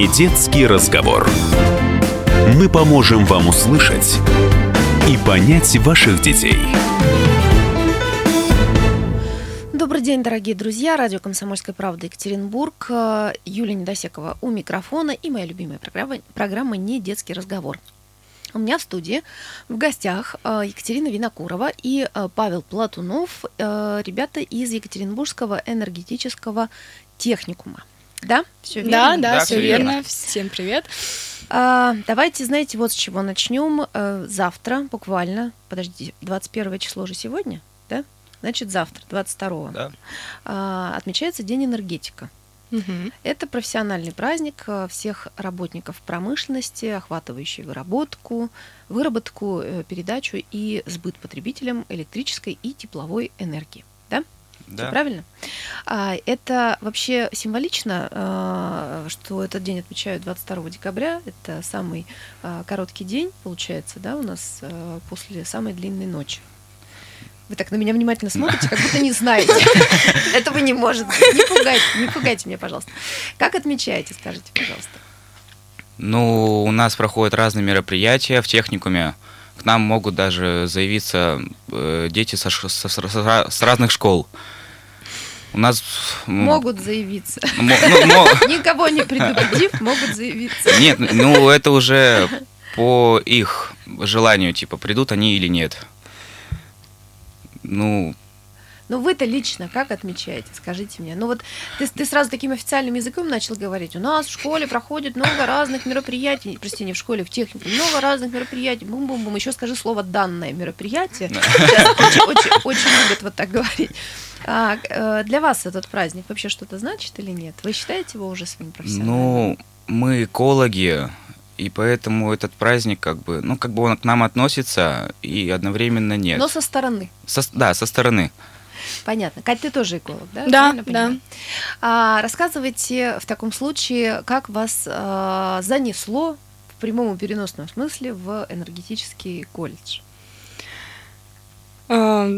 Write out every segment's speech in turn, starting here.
Не детский разговор. Мы поможем вам услышать и понять ваших детей. Добрый день, дорогие друзья. Радио «Комсомольская правда» Екатеринбург. Э, Юлия Недосекова у микрофона и моя любимая программа, программа «Не детский разговор». У меня в студии в гостях э, Екатерина Винокурова и э, Павел Платунов, ребята из Екатеринбургского энергетического техникума. Да, все верно? Да, да, да все, все верно. верно. Всем привет. А, давайте, знаете, вот с чего начнем. Завтра, буквально, подождите, 21 число же сегодня, да? Значит, завтра, 22 да. А, отмечается День энергетика. Угу. Это профессиональный праздник а, всех работников промышленности, охватывающий выработку, выработку, э, передачу и сбыт потребителям электрической и тепловой энергии. Да? Все правильно? А, это вообще символично, что этот день отмечают 22 декабря. Это самый короткий день, получается, да, у нас после самой длинной ночи. Вы так на меня внимательно смотрите, как будто не знаете. Этого не может быть. Не пугайте, не пугайте меня, пожалуйста. Как отмечаете, скажите, пожалуйста? Ну, у нас проходят разные мероприятия в техникуме. К нам могут даже заявиться э, дети со, со, со, с разных школ. У нас... Могут заявиться. ну, Никого не предупредив, могут заявиться. Нет, ну это уже по их желанию, типа, придут они или нет. Ну, но ну, вы-то лично как отмечаете, скажите мне? Ну вот ты, ты сразу таким официальным языком начал говорить. У нас в школе проходит много разных мероприятий. Прости, не в школе, в технике. Много разных мероприятий. Бум-бум-бум. Еще скажи слово «данное мероприятие». Очень любят вот так говорить. А, э, для вас этот праздник вообще что-то значит или нет? Вы считаете его уже своим профессиональным? Ну, мы экологи, и поэтому этот праздник как бы, ну, как бы он к нам относится и одновременно нет. Но со стороны. Со, да, со стороны. Понятно. Кать, ты тоже эколог, да? Да, да. А, рассказывайте в таком случае, как вас а, занесло в прямом и переносном смысле в энергетический колледж. А,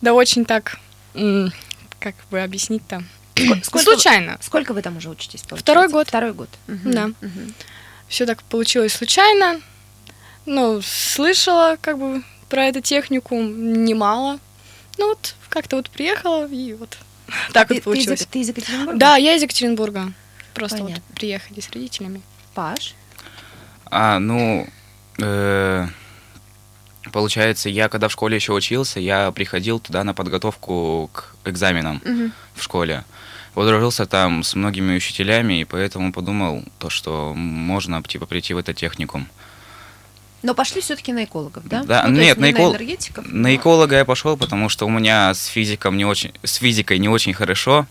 да очень так, как бы объяснить-то? Сколько, Случайно. Сколько вы там уже учитесь? Получается? Второй год. Второй год. Угу. Да. Угу все так получилось случайно. Ну, слышала как бы про эту технику немало. Ну вот, как-то вот приехала, и вот а так ты, вот получилось. Ты из, ты из Екатеринбурга? Да, я из Екатеринбурга. Просто Понятно. вот приехали с родителями. Паш? А, ну, э, получается, я когда в школе еще учился, я приходил туда на подготовку к экзаменам угу. в школе подружился там с многими учителями, и поэтому подумал, то, что можно типа прийти в этот техникум. Но пошли все-таки на экологов, да? Да, ну, нет, на, экол... на энергетиков. На эколога я пошел, потому что у меня с физиком не очень, с физикой не очень хорошо.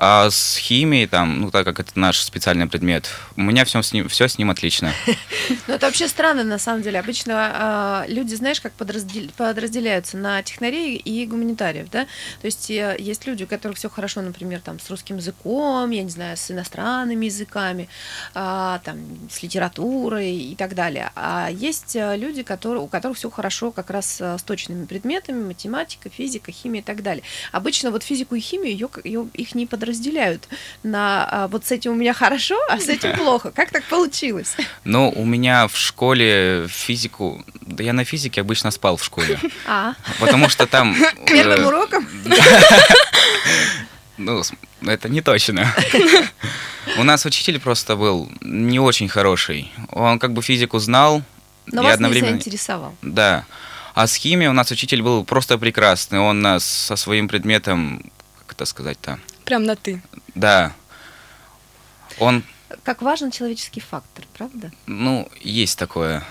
А с химией, там, ну, так как это наш специальный предмет, у меня все с ним, все с ним отлично. Ну, это вообще странно, на самом деле. Обычно э, люди, знаешь, как подраздел... подразделяются на технарей и гуманитариев, да? То есть э, есть люди, у которых все хорошо, например, там, с русским языком, я не знаю, с иностранными языками, э, там, с литературой и так далее. А есть э, люди, у которых все хорошо как раз э, с точными предметами, математика, физика, химия и так далее. Обычно вот физику и химию ее, их не подразделяют разделяют на а, вот с этим у меня хорошо, а с этим плохо. Как так получилось? Ну, у меня в школе физику... Да я на физике обычно спал в школе. А. Потому что там... Первым э, уроком? Ну, это не точно. У нас учитель просто был не очень хороший. Он как бы физику знал. Но вас одновременно... не заинтересовал. Да. А с химией у нас учитель был просто прекрасный. Он нас со своим предметом, как это сказать-то, Прям на ты. Да. Он... Как важен человеческий фактор, правда? Ну, есть такое.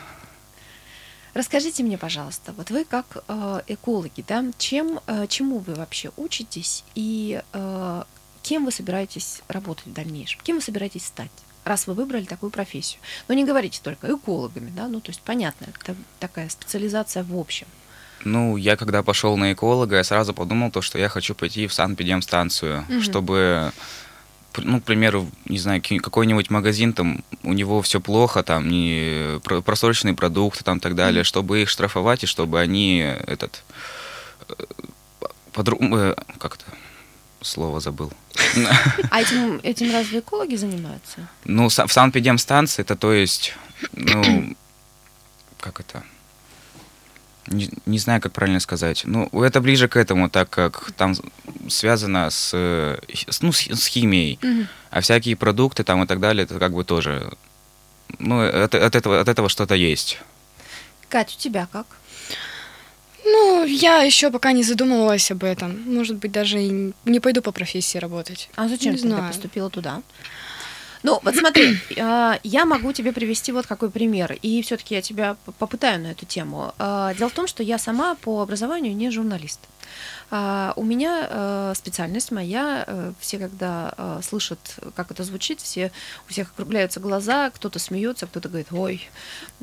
Расскажите мне, пожалуйста, вот вы как э, экологи, да, чем, э, чему вы вообще учитесь и э, кем вы собираетесь работать в дальнейшем? Кем вы собираетесь стать? раз вы выбрали такую профессию. Но не говорите только экологами, да, ну то есть понятно, это такая специализация в общем. Ну, я когда пошел на эколога, я сразу подумал то, что я хочу пойти в санэпидемстанцию, угу. чтобы, ну, к примеру, не знаю, какой-нибудь магазин, там, у него все плохо, там, не просроченные продукты, там, так далее, чтобы их штрафовать, и чтобы они, этот, э, подру... Э, как-то, слово забыл. А этим, этим разве экологи занимаются? Ну, в санэпидемстанции это то есть, ну, как это? Не, не знаю, как правильно сказать. Ну, это ближе к этому, так как там связано с, с ну, с, химией. Угу. А всякие продукты там и так далее, это как бы тоже... Ну, от, от этого, от этого что-то есть. Кать, у тебя как? Ну, я еще пока не задумывалась об этом. Может быть, даже и не пойду по профессии работать. А зачем не ты знаю. поступила туда? Ну, вот смотри, а, я могу тебе привести вот какой пример, и все-таки я тебя попытаю на эту тему. А, дело в том, что я сама по образованию не журналист. А, у меня э, специальность моя, э, все, когда э, слышат, как это звучит, все, у всех округляются глаза, кто-то смеется, кто-то говорит «ой»,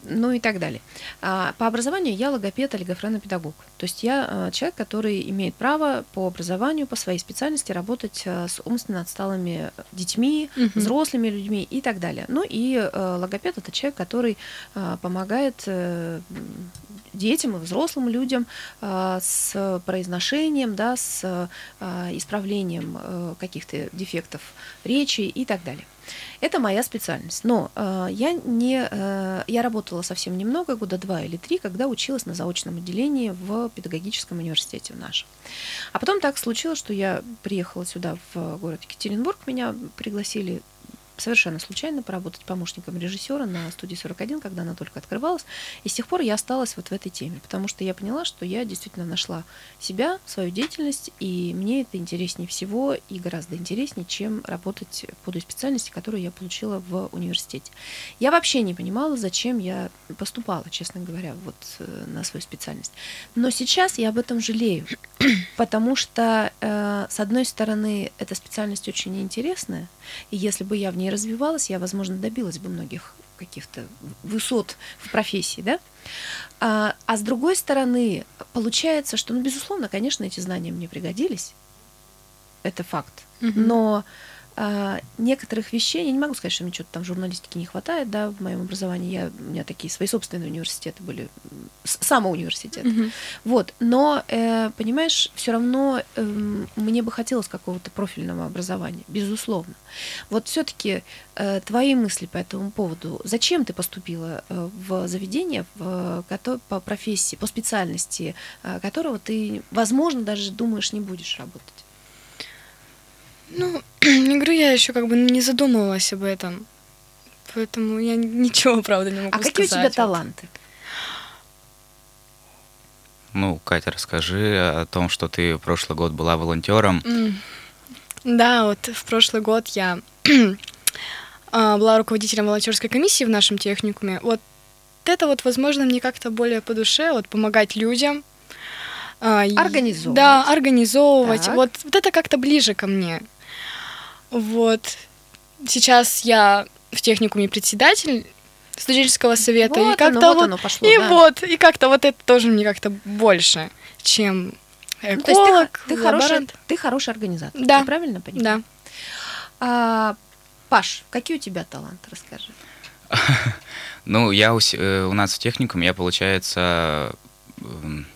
ну и так далее. А, по образованию я логопед, олигофренопедагог. То есть я человек, который имеет право по образованию, по своей специальности работать с умственно отсталыми детьми, угу. взрослыми людьми и так далее. Ну и логопед – это человек, который помогает детям и взрослым людям с произношением да, с э, исправлением э, каких-то дефектов речи и так далее. Это моя специальность. Но э, я не, э, я работала совсем немного, года два или три, когда училась на заочном отделении в педагогическом университете в нашем. А потом так случилось, что я приехала сюда в город Екатеринбург, меня пригласили совершенно случайно поработать помощником режиссера на студии 41, когда она только открывалась. И с тех пор я осталась вот в этой теме, потому что я поняла, что я действительно нашла себя, свою деятельность, и мне это интереснее всего и гораздо интереснее, чем работать по той специальности, которую я получила в университете. Я вообще не понимала, зачем я поступала, честно говоря, вот э, на свою специальность. Но сейчас я об этом жалею, потому что, э, с одной стороны, эта специальность очень интересная, и если бы я в ней развивалась, я, возможно, добилась бы многих каких-то высот в профессии, да? А, а с другой стороны, получается, что, ну, безусловно, конечно, эти знания мне пригодились, это факт, угу. но а, некоторых вещей, я не могу сказать, что мне что-то там журналистики не хватает, да, в моем образовании, я, у меня такие свои собственные университеты были, самоуниверситеты, mm-hmm. вот, но, э, понимаешь, все равно э, мне бы хотелось какого-то профильного образования, безусловно. Вот все-таки э, твои мысли по этому поводу, зачем ты поступила э, в заведение в, э, по профессии, по специальности, э, которого ты, возможно, даже думаешь, не будешь работать? Ну, не говорю, я еще как бы не задумывалась об этом. Поэтому я ничего, правда, не могу а сказать. А какие у тебя таланты? Ну, Катя, расскажи о том, что ты в прошлый год была волонтером. Mm. Да, вот в прошлый год я а, была руководителем волонтерской комиссии в нашем техникуме. Вот это вот, возможно, мне как-то более по душе, вот помогать людям. А, организовывать. Да, организовывать. Вот, вот это как-то ближе ко мне. Вот. Сейчас я в техникуме председатель студенческого совета. Вот и как-то оно, вот, вот оно пошло, и да. вот, и как-то вот это тоже мне как-то больше, чем эколог, ну, ты, ты, хороший, ты хороший организатор. Да. Ты правильно понимаю? Да. А, Паш, какие у тебя таланты, расскажи. Ну, я у, э, у нас в техникум, я, получается, эм,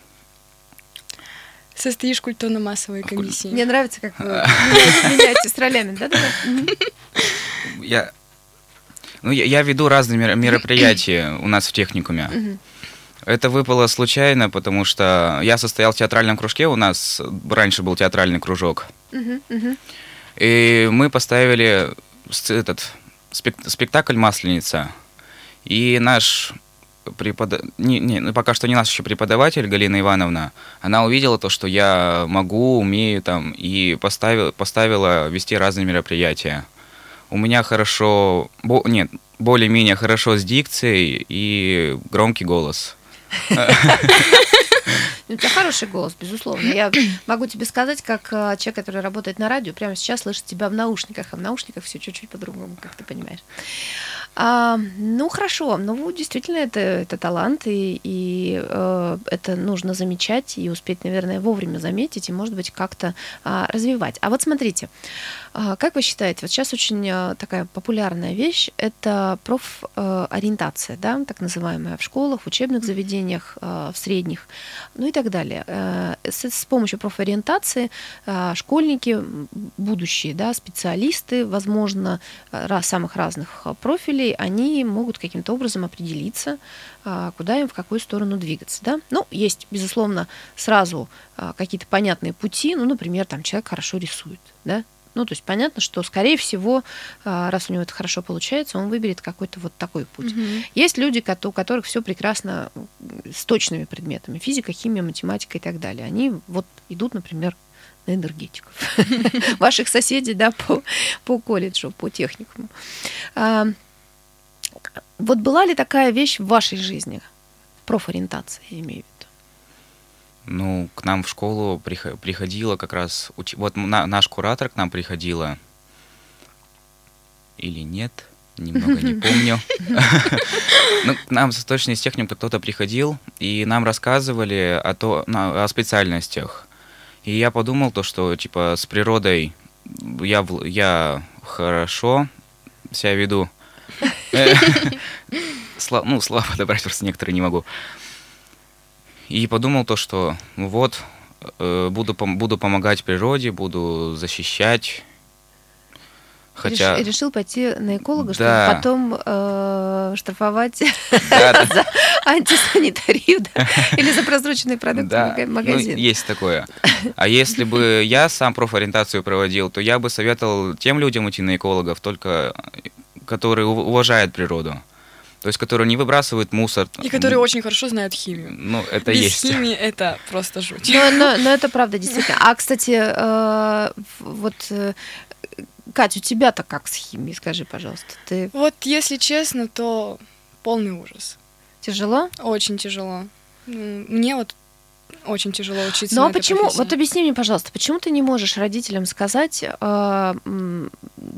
Состоишь культурно-массовой комиссии. Мне нравится, как вы меняетесь ролями, да? Я, ну, я, я веду разные мероприятия у нас в техникуме. Это выпало случайно, потому что я состоял в театральном кружке, у нас раньше был театральный кружок. И мы поставили этот спектакль «Масленица». И наш препод... не, не, ну, пока что не наш еще преподаватель Галина Ивановна, она увидела то, что я могу, умею там, и поставила, поставила вести разные мероприятия. У меня хорошо, бо, нет, более-менее хорошо с дикцией и громкий голос. У тебя хороший голос, безусловно. Я могу тебе сказать, как э, человек, который работает на радио, прямо сейчас слышит тебя в наушниках, а в наушниках все чуть-чуть по-другому, как ты понимаешь. А, ну, хорошо. Ну, действительно, это, это талант, и, и э, это нужно замечать и успеть, наверное, вовремя заметить, и, может быть, как-то э, развивать. А вот смотрите, э, как вы считаете, вот сейчас очень э, такая популярная вещь – это профориентация, э, да, так называемая, в школах, в учебных заведениях, э, в средних, ну и так далее. Э, с, с помощью профориентации э, школьники, будущие да, специалисты, возможно, раз, самых разных профилей, они могут каким-то образом определиться, а, куда им, в какую сторону двигаться. Да? Ну, есть, безусловно, сразу а, какие-то понятные пути, ну, например, там человек хорошо рисует, да, ну, то есть понятно, что, скорее всего, а, раз у него это хорошо получается, он выберет какой-то вот такой путь. Угу. Есть люди, у которых все прекрасно с точными предметами, физика, химия, математика и так далее. Они вот идут, например, на энергетиков, ваших соседей, да, по, по колледжу, по техникуму. Вот была ли такая вещь в вашей жизни? Профориентация, я имею в виду. Ну, к нам в школу приходила как раз... Уч... Вот на, наш куратор к нам приходила. Или нет, немного не помню. Ну, к нам с точно из техникум кто-то приходил, и нам рассказывали о, то, о специальностях. И я подумал то, что типа с природой я, я хорошо себя веду, ну, слова подобрать просто некоторые не могу. И подумал то, что ну вот, э, буду, буду помогать природе, буду защищать. Хотя... Реш, решил пойти на эколога, да. чтобы потом э, штрафовать да, за антисанитарию да? или за прозрачные продукты да. в магазин. Ну, есть такое. А если бы я сам профориентацию проводил, то я бы советовал тем людям идти на экологов, только которые уважают природу. То есть, которые не выбрасывают мусор. И которые очень хорошо знают химию. Ну, это Без есть. химии это просто жуть. Но, но, но это правда, действительно. А, кстати, э, вот, э, Катя, у тебя-то как с химией, скажи, пожалуйста. Ты... Вот, если честно, то полный ужас. Тяжело? Очень тяжело. Мне вот очень тяжело учиться. Ну а почему? Профессии. Вот объясни мне, пожалуйста, почему ты не можешь родителям сказать, э,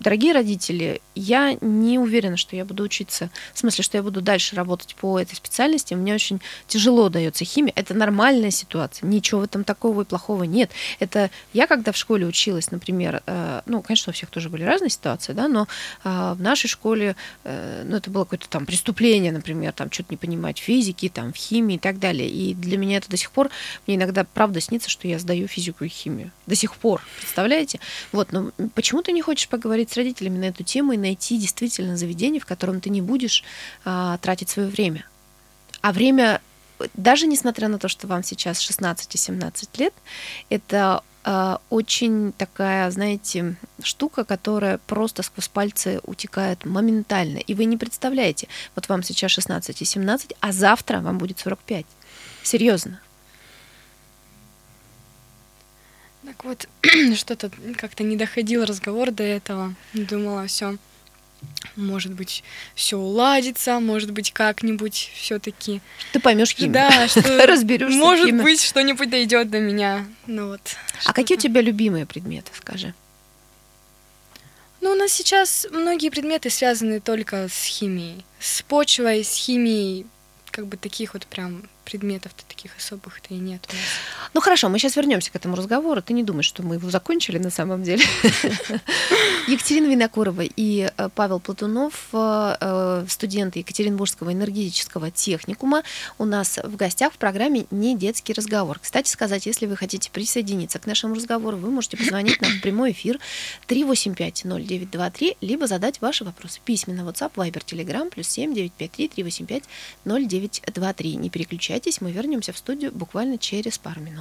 дорогие родители, я не уверена, что я буду учиться, в смысле, что я буду дальше работать по этой специальности, мне очень тяжело дается химия, это нормальная ситуация, ничего в этом такого и плохого нет. Это я когда в школе училась, например, э, ну, конечно, у всех тоже были разные ситуации, да, но э, в нашей школе, э, ну, это было какое-то там преступление, например, там что-то не понимать в физике, там в химии и так далее. И для меня это до сих пор мне иногда правда снится, что я сдаю физику и химию. До сих пор, представляете? Вот, но почему ты не хочешь поговорить с родителями на эту тему и найти действительно заведение, в котором ты не будешь а, тратить свое время? А время, даже несмотря на то, что вам сейчас 16 и 17 лет, это э, очень такая, знаете, штука, которая просто сквозь пальцы утекает моментально. И вы не представляете, вот вам сейчас 16 и 17, а завтра вам будет 45. Серьезно. Так вот, что-то как-то не доходил разговор до этого. Думала, все, может быть, все уладится, может быть, как-нибудь все-таки. Ты поймешь химию. Да, что разберешься. Может быть, что-нибудь дойдет до меня. Ну вот. А какие у тебя любимые предметы, скажи? Ну, у нас сейчас многие предметы связаны только с химией, с почвой, с химией, как бы таких вот прям предметов-то таких особых-то и нет у нас. Ну хорошо, мы сейчас вернемся к этому разговору. Ты не думаешь, что мы его закончили на самом деле? Екатерина Винокурова и э, Павел Платунов, э, э, студенты Екатеринбургского энергетического техникума, у нас в гостях в программе «Не детский разговор». Кстати сказать, если вы хотите присоединиться к нашему разговору, вы можете позвонить нам в прямой эфир 385-0923, либо задать ваши вопросы письменно. WhatsApp, Viber, Telegram, плюс 7 953 385 0923. Не переключайтесь мы вернемся в студию буквально через пару минут.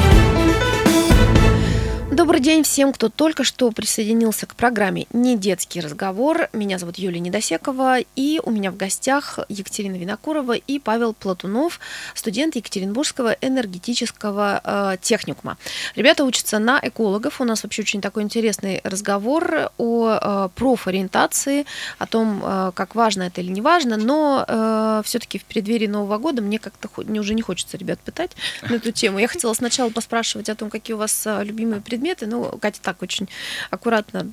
Добрый день всем, кто только что присоединился к программе «Не детский разговор». Меня зовут Юлия Недосекова, и у меня в гостях Екатерина Винокурова и Павел Платунов, студент Екатеринбургского энергетического э, техникума. Ребята учатся на экологов. У нас вообще очень такой интересный разговор о э, профориентации, о том, э, как важно это или не важно, но э, все-таки в преддверии Нового года мне как-то уже не хочется ребят пытать на эту тему. Я хотела сначала поспрашивать о том, какие у вас э, любимые предметы, предметы. Ну, Катя так очень аккуратно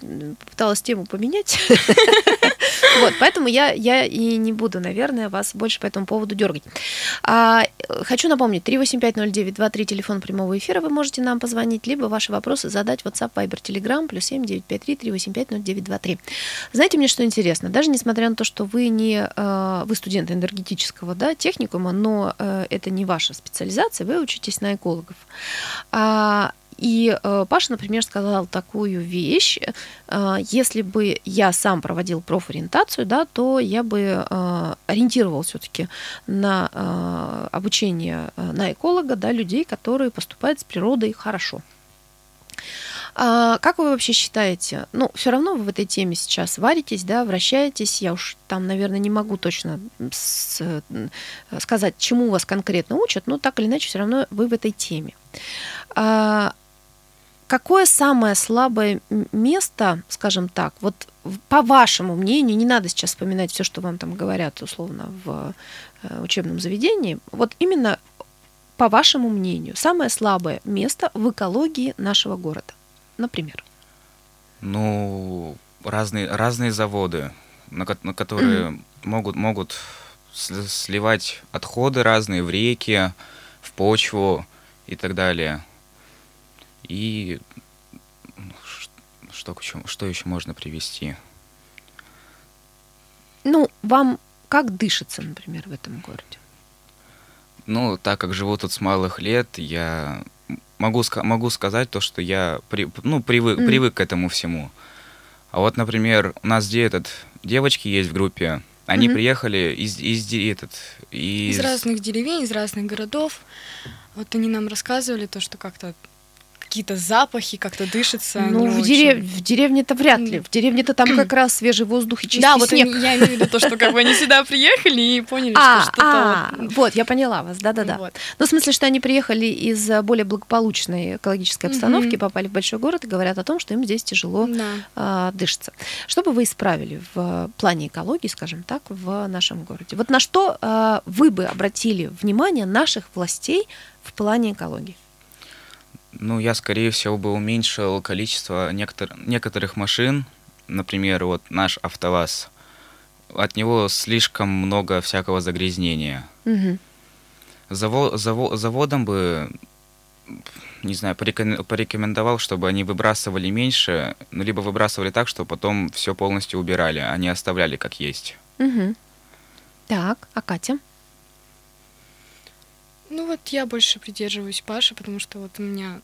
пыталась тему поменять. Вот, поэтому я, я и не буду, наверное, вас больше по этому поводу дергать. А, хочу напомнить, 3850923, телефон прямого эфира, вы можете нам позвонить, либо ваши вопросы задать в WhatsApp, Viber, Telegram, плюс 7953 3850923. Знаете, мне что интересно? Даже несмотря на то, что вы не а, вы студент энергетического да, техникума, но э, это не ваша специализация, вы учитесь на экологов. А, и э, Паша, например, сказал такую вещь, э, если бы я сам проводил профориентацию, да, то я бы э, ориентировал все-таки на э, обучение э, на эколога, да, людей, которые поступают с природой хорошо. А как вы вообще считаете? Ну, все равно вы в этой теме сейчас варитесь, да, вращаетесь. Я уж там, наверное, не могу точно с, э, сказать, чему вас конкретно учат, но так или иначе, все равно вы в этой теме. А, Какое самое слабое место, скажем так, вот по вашему мнению, не надо сейчас вспоминать все, что вам там говорят условно в э, учебном заведении, вот именно по вашему мнению, самое слабое место в экологии нашего города, например? Ну, разные, разные заводы, на, на которые могут, могут сливать отходы разные в реки, в почву и так далее. И что, что еще можно привести? Ну, вам как дышится, например, в этом городе? Ну, так как живу тут с малых лет, я могу, могу сказать то, что я при, ну, привык, mm. привык к этому всему. А вот, например, у нас где этот девочки есть в группе, они mm-hmm. приехали из, из, этот, из... из разных деревень, из разных городов. Вот они нам рассказывали то, что как-то какие-то запахи, как-то дышится. Ну, в, дерев... в деревне-то вряд ли. В деревне-то там как раз свежий воздух и чистый да, вот снег. я имею в виду то, что как бы они сюда приехали и поняли, а, что что-то... А, вот... вот, я поняла вас, да-да-да. Вот. Ну, в смысле, что они приехали из более благополучной экологической обстановки, mm-hmm. попали в большой город и говорят о том, что им здесь тяжело да. а, дышится. Что бы вы исправили в плане экологии, скажем так, в нашем городе? Вот на что а, вы бы обратили внимание наших властей в плане экологии? Ну, я, скорее всего, бы уменьшил количество некотор- некоторых машин. Например, вот наш АвтоВАЗ. От него слишком много всякого загрязнения. Угу. Заво- заво- заводом бы, не знаю, порекомен- порекомендовал, чтобы они выбрасывали меньше, ну, либо выбрасывали так, что потом все полностью убирали, а не оставляли как есть. Угу. Так, а Катя? Ну вот я больше придерживаюсь Паши, потому что вот у меня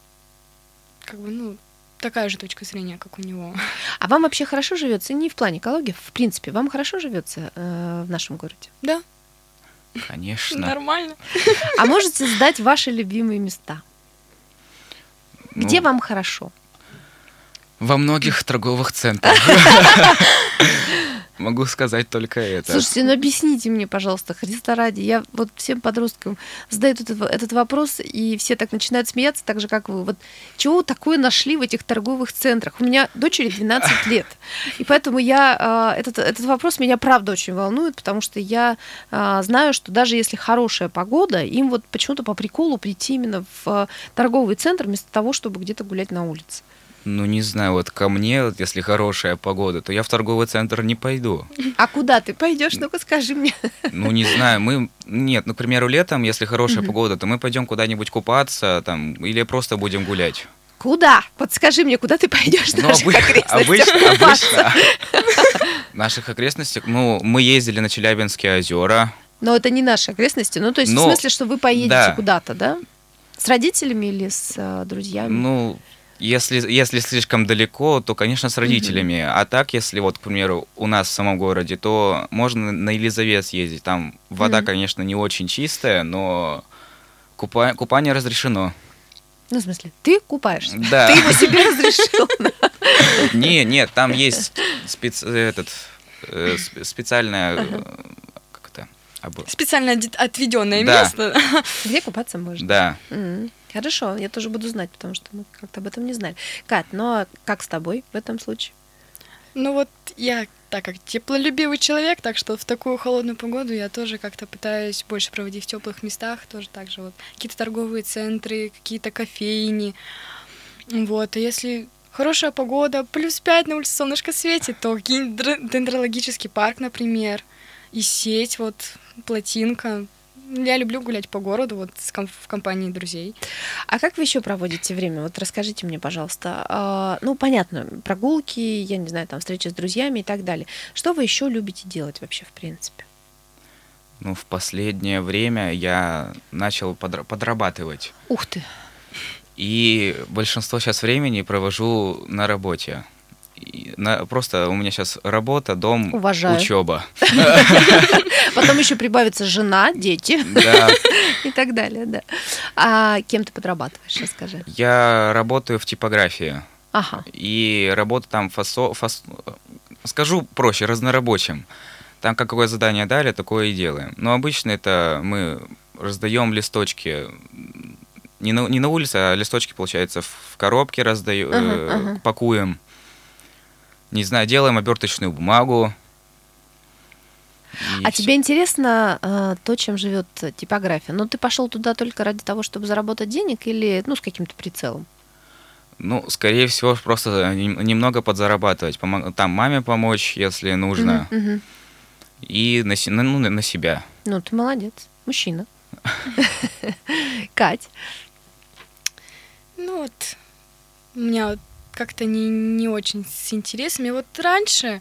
как бы, ну, такая же точка зрения, как у него. А вам вообще хорошо живется? Не в плане экологии, в принципе, вам хорошо живется э, в нашем городе? Да. Конечно. Нормально. А можете сдать ваши любимые места? Где ну, вам хорошо? Во многих торговых центрах. Могу сказать только это. Слушайте, ну объясните мне, пожалуйста, Христа ради. Я вот всем подросткам задаю этот, этот вопрос, и все так начинают смеяться, так же, как вы. Вот чего такое нашли в этих торговых центрах? У меня дочери 12 лет. И поэтому я, а, этот, этот вопрос меня правда очень волнует, потому что я а, знаю, что даже если хорошая погода, им вот почему-то по приколу прийти именно в торговый центр вместо того, чтобы где-то гулять на улице. Ну, не знаю, вот ко мне, вот, если хорошая погода, то я в торговый центр не пойду. А куда ты пойдешь? Ну-ка скажи мне. Ну, не знаю, мы... Нет, ну, к примеру, летом, если хорошая угу. погода, то мы пойдем куда-нибудь купаться там или просто будем гулять. Куда? Подскажи мне, куда ты пойдешь в ну, наших обы... окрестностях обычно, обычно. В наших окрестностях, ну, мы ездили на Челябинские озера. Но это не наши окрестности, ну, то есть Но... в смысле, что вы поедете да. куда-то, да? С родителями или с э, друзьями? Ну, если, если слишком далеко, то, конечно, с родителями. Mm-hmm. А так, если вот, к примеру, у нас в самом городе, то можно на Елизавет съездить. Там вода, mm-hmm. конечно, не очень чистая, но купа... купание разрешено. Ну, в смысле, ты купаешься? Да. Ты его себе разрешил? Не, нет, там есть этот, э, специальная... Как это? Специально отведенное место. Где купаться можно? Да. Хорошо, я тоже буду знать, потому что мы как-то об этом не знали. Кат, а как с тобой в этом случае? Ну вот я, так как теплолюбивый человек, так что в такую холодную погоду я тоже как-то пытаюсь больше проводить в теплых местах, тоже так же вот какие-то торговые центры, какие-то кофейни. Вот, а если хорошая погода, плюс 5 на улице солнышко светит, то дендрологический парк, например, и сеть, вот, плотинка, я люблю гулять по городу вот в компании друзей. А как вы еще проводите время? Вот расскажите мне, пожалуйста. А, ну, понятно, прогулки, я не знаю, там встречи с друзьями и так далее. Что вы еще любите делать вообще, в принципе? Ну, в последнее время я начал подра- подрабатывать. Ух ты! И большинство сейчас времени провожу на работе на, просто у меня сейчас работа, дом, Уважаю. учеба. Потом еще прибавится жена, дети. Да. И так далее, да. А кем ты подрабатываешь, расскажи. Я работаю в типографии. Ага. И работа там фасо, фас, скажу проще, разнорабочим. Там какое задание дали, такое и делаем. Но обычно это мы раздаем листочки не на, не на улице, а листочки, получается, в коробке раздаем, uh-huh, uh-huh. пакуем не знаю, делаем оберточную бумагу. А все. тебе интересно э, то, чем живет типография? Но ну, ты пошел туда только ради того, чтобы заработать денег или ну, с каким-то прицелом? Ну, скорее всего, просто немного подзарабатывать. Там маме помочь, если нужно. Угу, угу. И на, ну, на себя. Ну, ты молодец. Мужчина. Кать. Ну вот, у меня вот как-то не, не очень с интересами. Вот раньше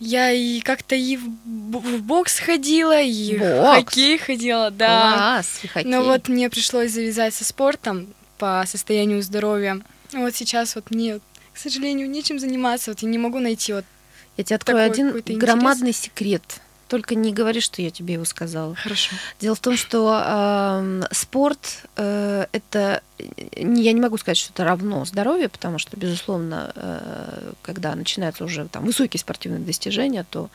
я и как-то и в, в бокс ходила, и бокс. в хоккей ходила, да. Класс, и хоккей. Но вот мне пришлось завязать со спортом по состоянию здоровья. Вот сейчас вот мне, к сожалению, нечем заниматься. Вот я не могу найти вот я тебе открою один громадный интерес. секрет. Только не говори, что я тебе его сказала. Хорошо. Дело в том, что э, спорт э, это я не могу сказать, что это равно здоровью, потому что, безусловно, э, когда начинаются уже там высокие спортивные достижения, то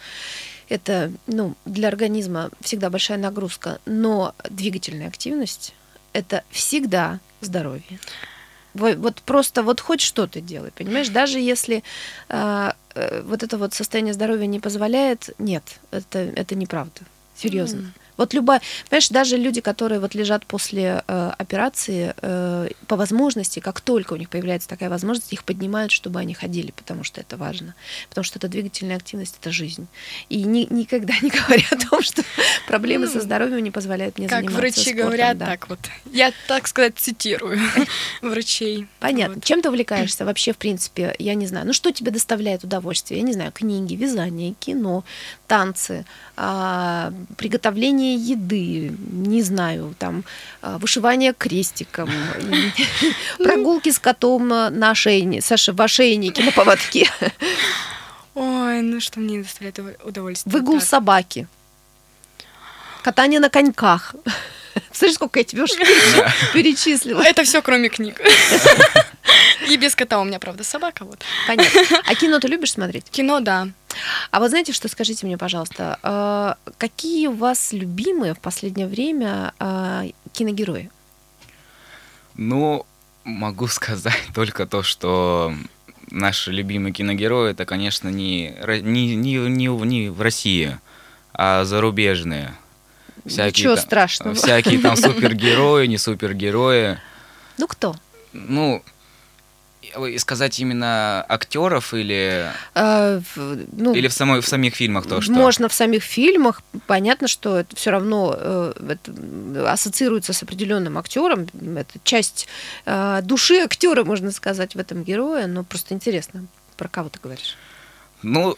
это ну, для организма всегда большая нагрузка, но двигательная активность это всегда здоровье. Вот просто вот хоть что-то делай, понимаешь? Даже если э, вот это вот состояние здоровья не позволяет, нет, это, это неправда. Серьезно. Mm. Вот любая, понимаешь, даже люди, которые вот лежат после э, операции, э, по возможности, как только у них появляется такая возможность, их поднимают, чтобы они ходили, потому что это важно, потому что это двигательная активность, это жизнь. И ни, никогда не говоря о том, что проблемы со здоровьем не позволяют мне как заниматься врачи спортом. говорят, да. так вот. Я, так сказать, цитирую врачей. Понятно. Вот. Чем ты увлекаешься вообще, в принципе, я не знаю. Ну, что тебе доставляет удовольствие? Я не знаю, книги, вязание, кино, танцы, а, приготовление еды, не знаю, там, а, вышивание крестиком, прогулки с котом на ошейнике, Саша, в ошейнике на поводке. Ой, ну что мне доставляет удовольствие? Выгул собаки. Катание на коньках. Смотри, сколько я тебе уж перечислила. Это все кроме книг. И без кота у меня, правда, собака. Вот. Понятно. А кино ты любишь смотреть? Кино, да. А вот знаете, что скажите мне, пожалуйста, а, какие у вас любимые в последнее время а, киногерои? Ну, могу сказать только то, что наши любимые киногерои это, конечно, не, не, не, не, не в России, а зарубежные. Всякие Ничего там, страшного. Всякие там супергерои, не супергерои. Ну кто? Ну, сказать именно актеров или а, ну, или в самой в самих фильмах то что? Можно в самих фильмах. Понятно что это все равно э, это ассоциируется с определенным актером это часть э, души актера можно сказать в этом герое. Но просто интересно про кого ты говоришь? Ну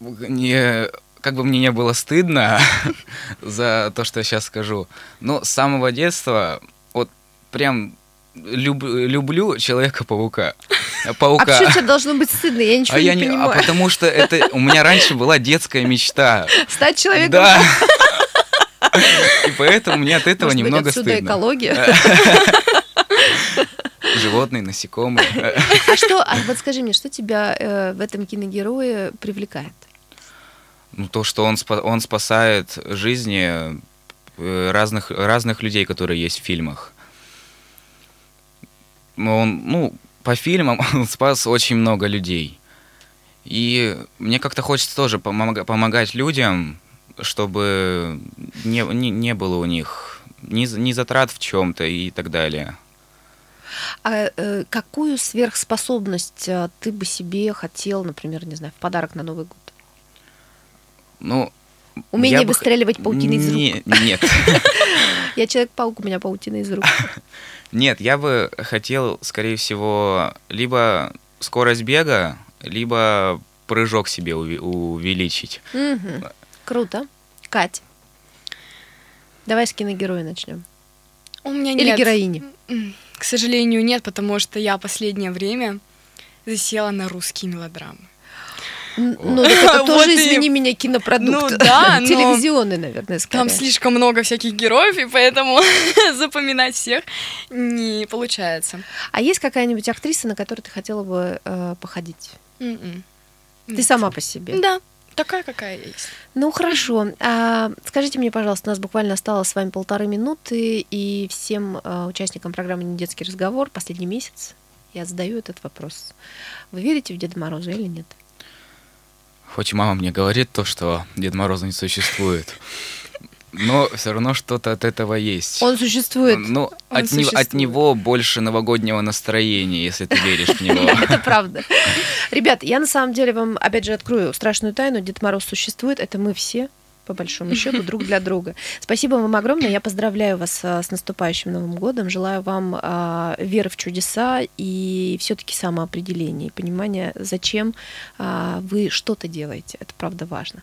не как бы мне не было стыдно за то, что я сейчас скажу, но с самого детства вот прям люб, люблю Человека-паука. Паука. А почему тебе должно быть стыдно? Я ничего а не, я не а понимаю. А потому что это у меня раньше была детская мечта. Стать человеком. Да. И поэтому мне от этого Может немного быть, отсюда стыдно. экология. животные, насекомые. А что, а вот скажи мне, что тебя э, в этом киногерое привлекает? Ну, то, что он, спа он спасает жизни э, разных, разных людей, которые есть в фильмах. Он, ну, по фильмам он спас очень много людей. И мне как-то хочется тоже помог, помогать людям, чтобы не, не, не было у них ни, ни затрат в чем-то и так далее. А э, какую сверхспособность э, ты бы себе хотел, например, не знаю, в подарок на Новый год? Ну, Умение выстреливать паутиной из рук. Нет. Я человек-паук, у меня паутина из рук. Нет, я бы хотел, скорее всего, либо скорость бега, либо прыжок себе увеличить. Круто. Кать, давай с киногероя начнем. У меня Или нет. героини. К сожалению, нет, потому что я последнее время засела на русские мелодрамы. Ну, так это тоже, извини меня, кинопродукт. Ну да. Телевизионный, наверное, скорее. Там слишком много всяких героев, и поэтому запоминать всех не получается. А есть какая-нибудь актриса, на которой ты хотела бы э, походить? -mm. Ты сама по себе? Да, такая, какая есть. Ну хорошо. А, скажите мне, пожалуйста, у нас буквально осталось с вами полторы минуты, и всем а, участникам программы «Недетский разговор» последний месяц я задаю этот вопрос. Вы верите в Деда Мороза или нет? Хоть мама мне говорит то, что Дед Мороза не существует, но все равно что-то от этого есть. Он существует. Ну, Он от, существует. Не, от него больше новогоднего настроения, если ты веришь в него. Это правда. Ребят, я на самом деле вам, опять же, открою страшную тайну. Дед Мороз существует, это мы все по большому счету, друг для друга. Спасибо вам огромное. Я поздравляю вас а, с наступающим Новым годом. Желаю вам а, веры в чудеса и все-таки самоопределения и понимания, зачем а, вы что-то делаете. Это правда важно.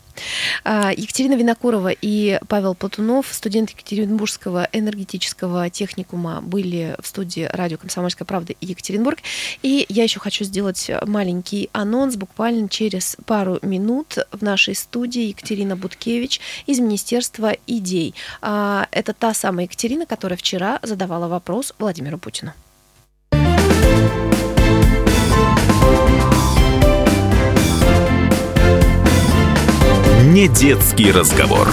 Екатерина Винокурова и Павел Платунов, студенты Екатеринбургского энергетического техникума, были в студии радио «Комсомольская правда» и Екатеринбург. И я еще хочу сделать маленький анонс. Буквально через пару минут в нашей студии Екатерина Буткевич Иванович из Министерства идей. А, это та самая Екатерина, которая вчера задавала вопрос Владимиру Путину. Не детский разговор.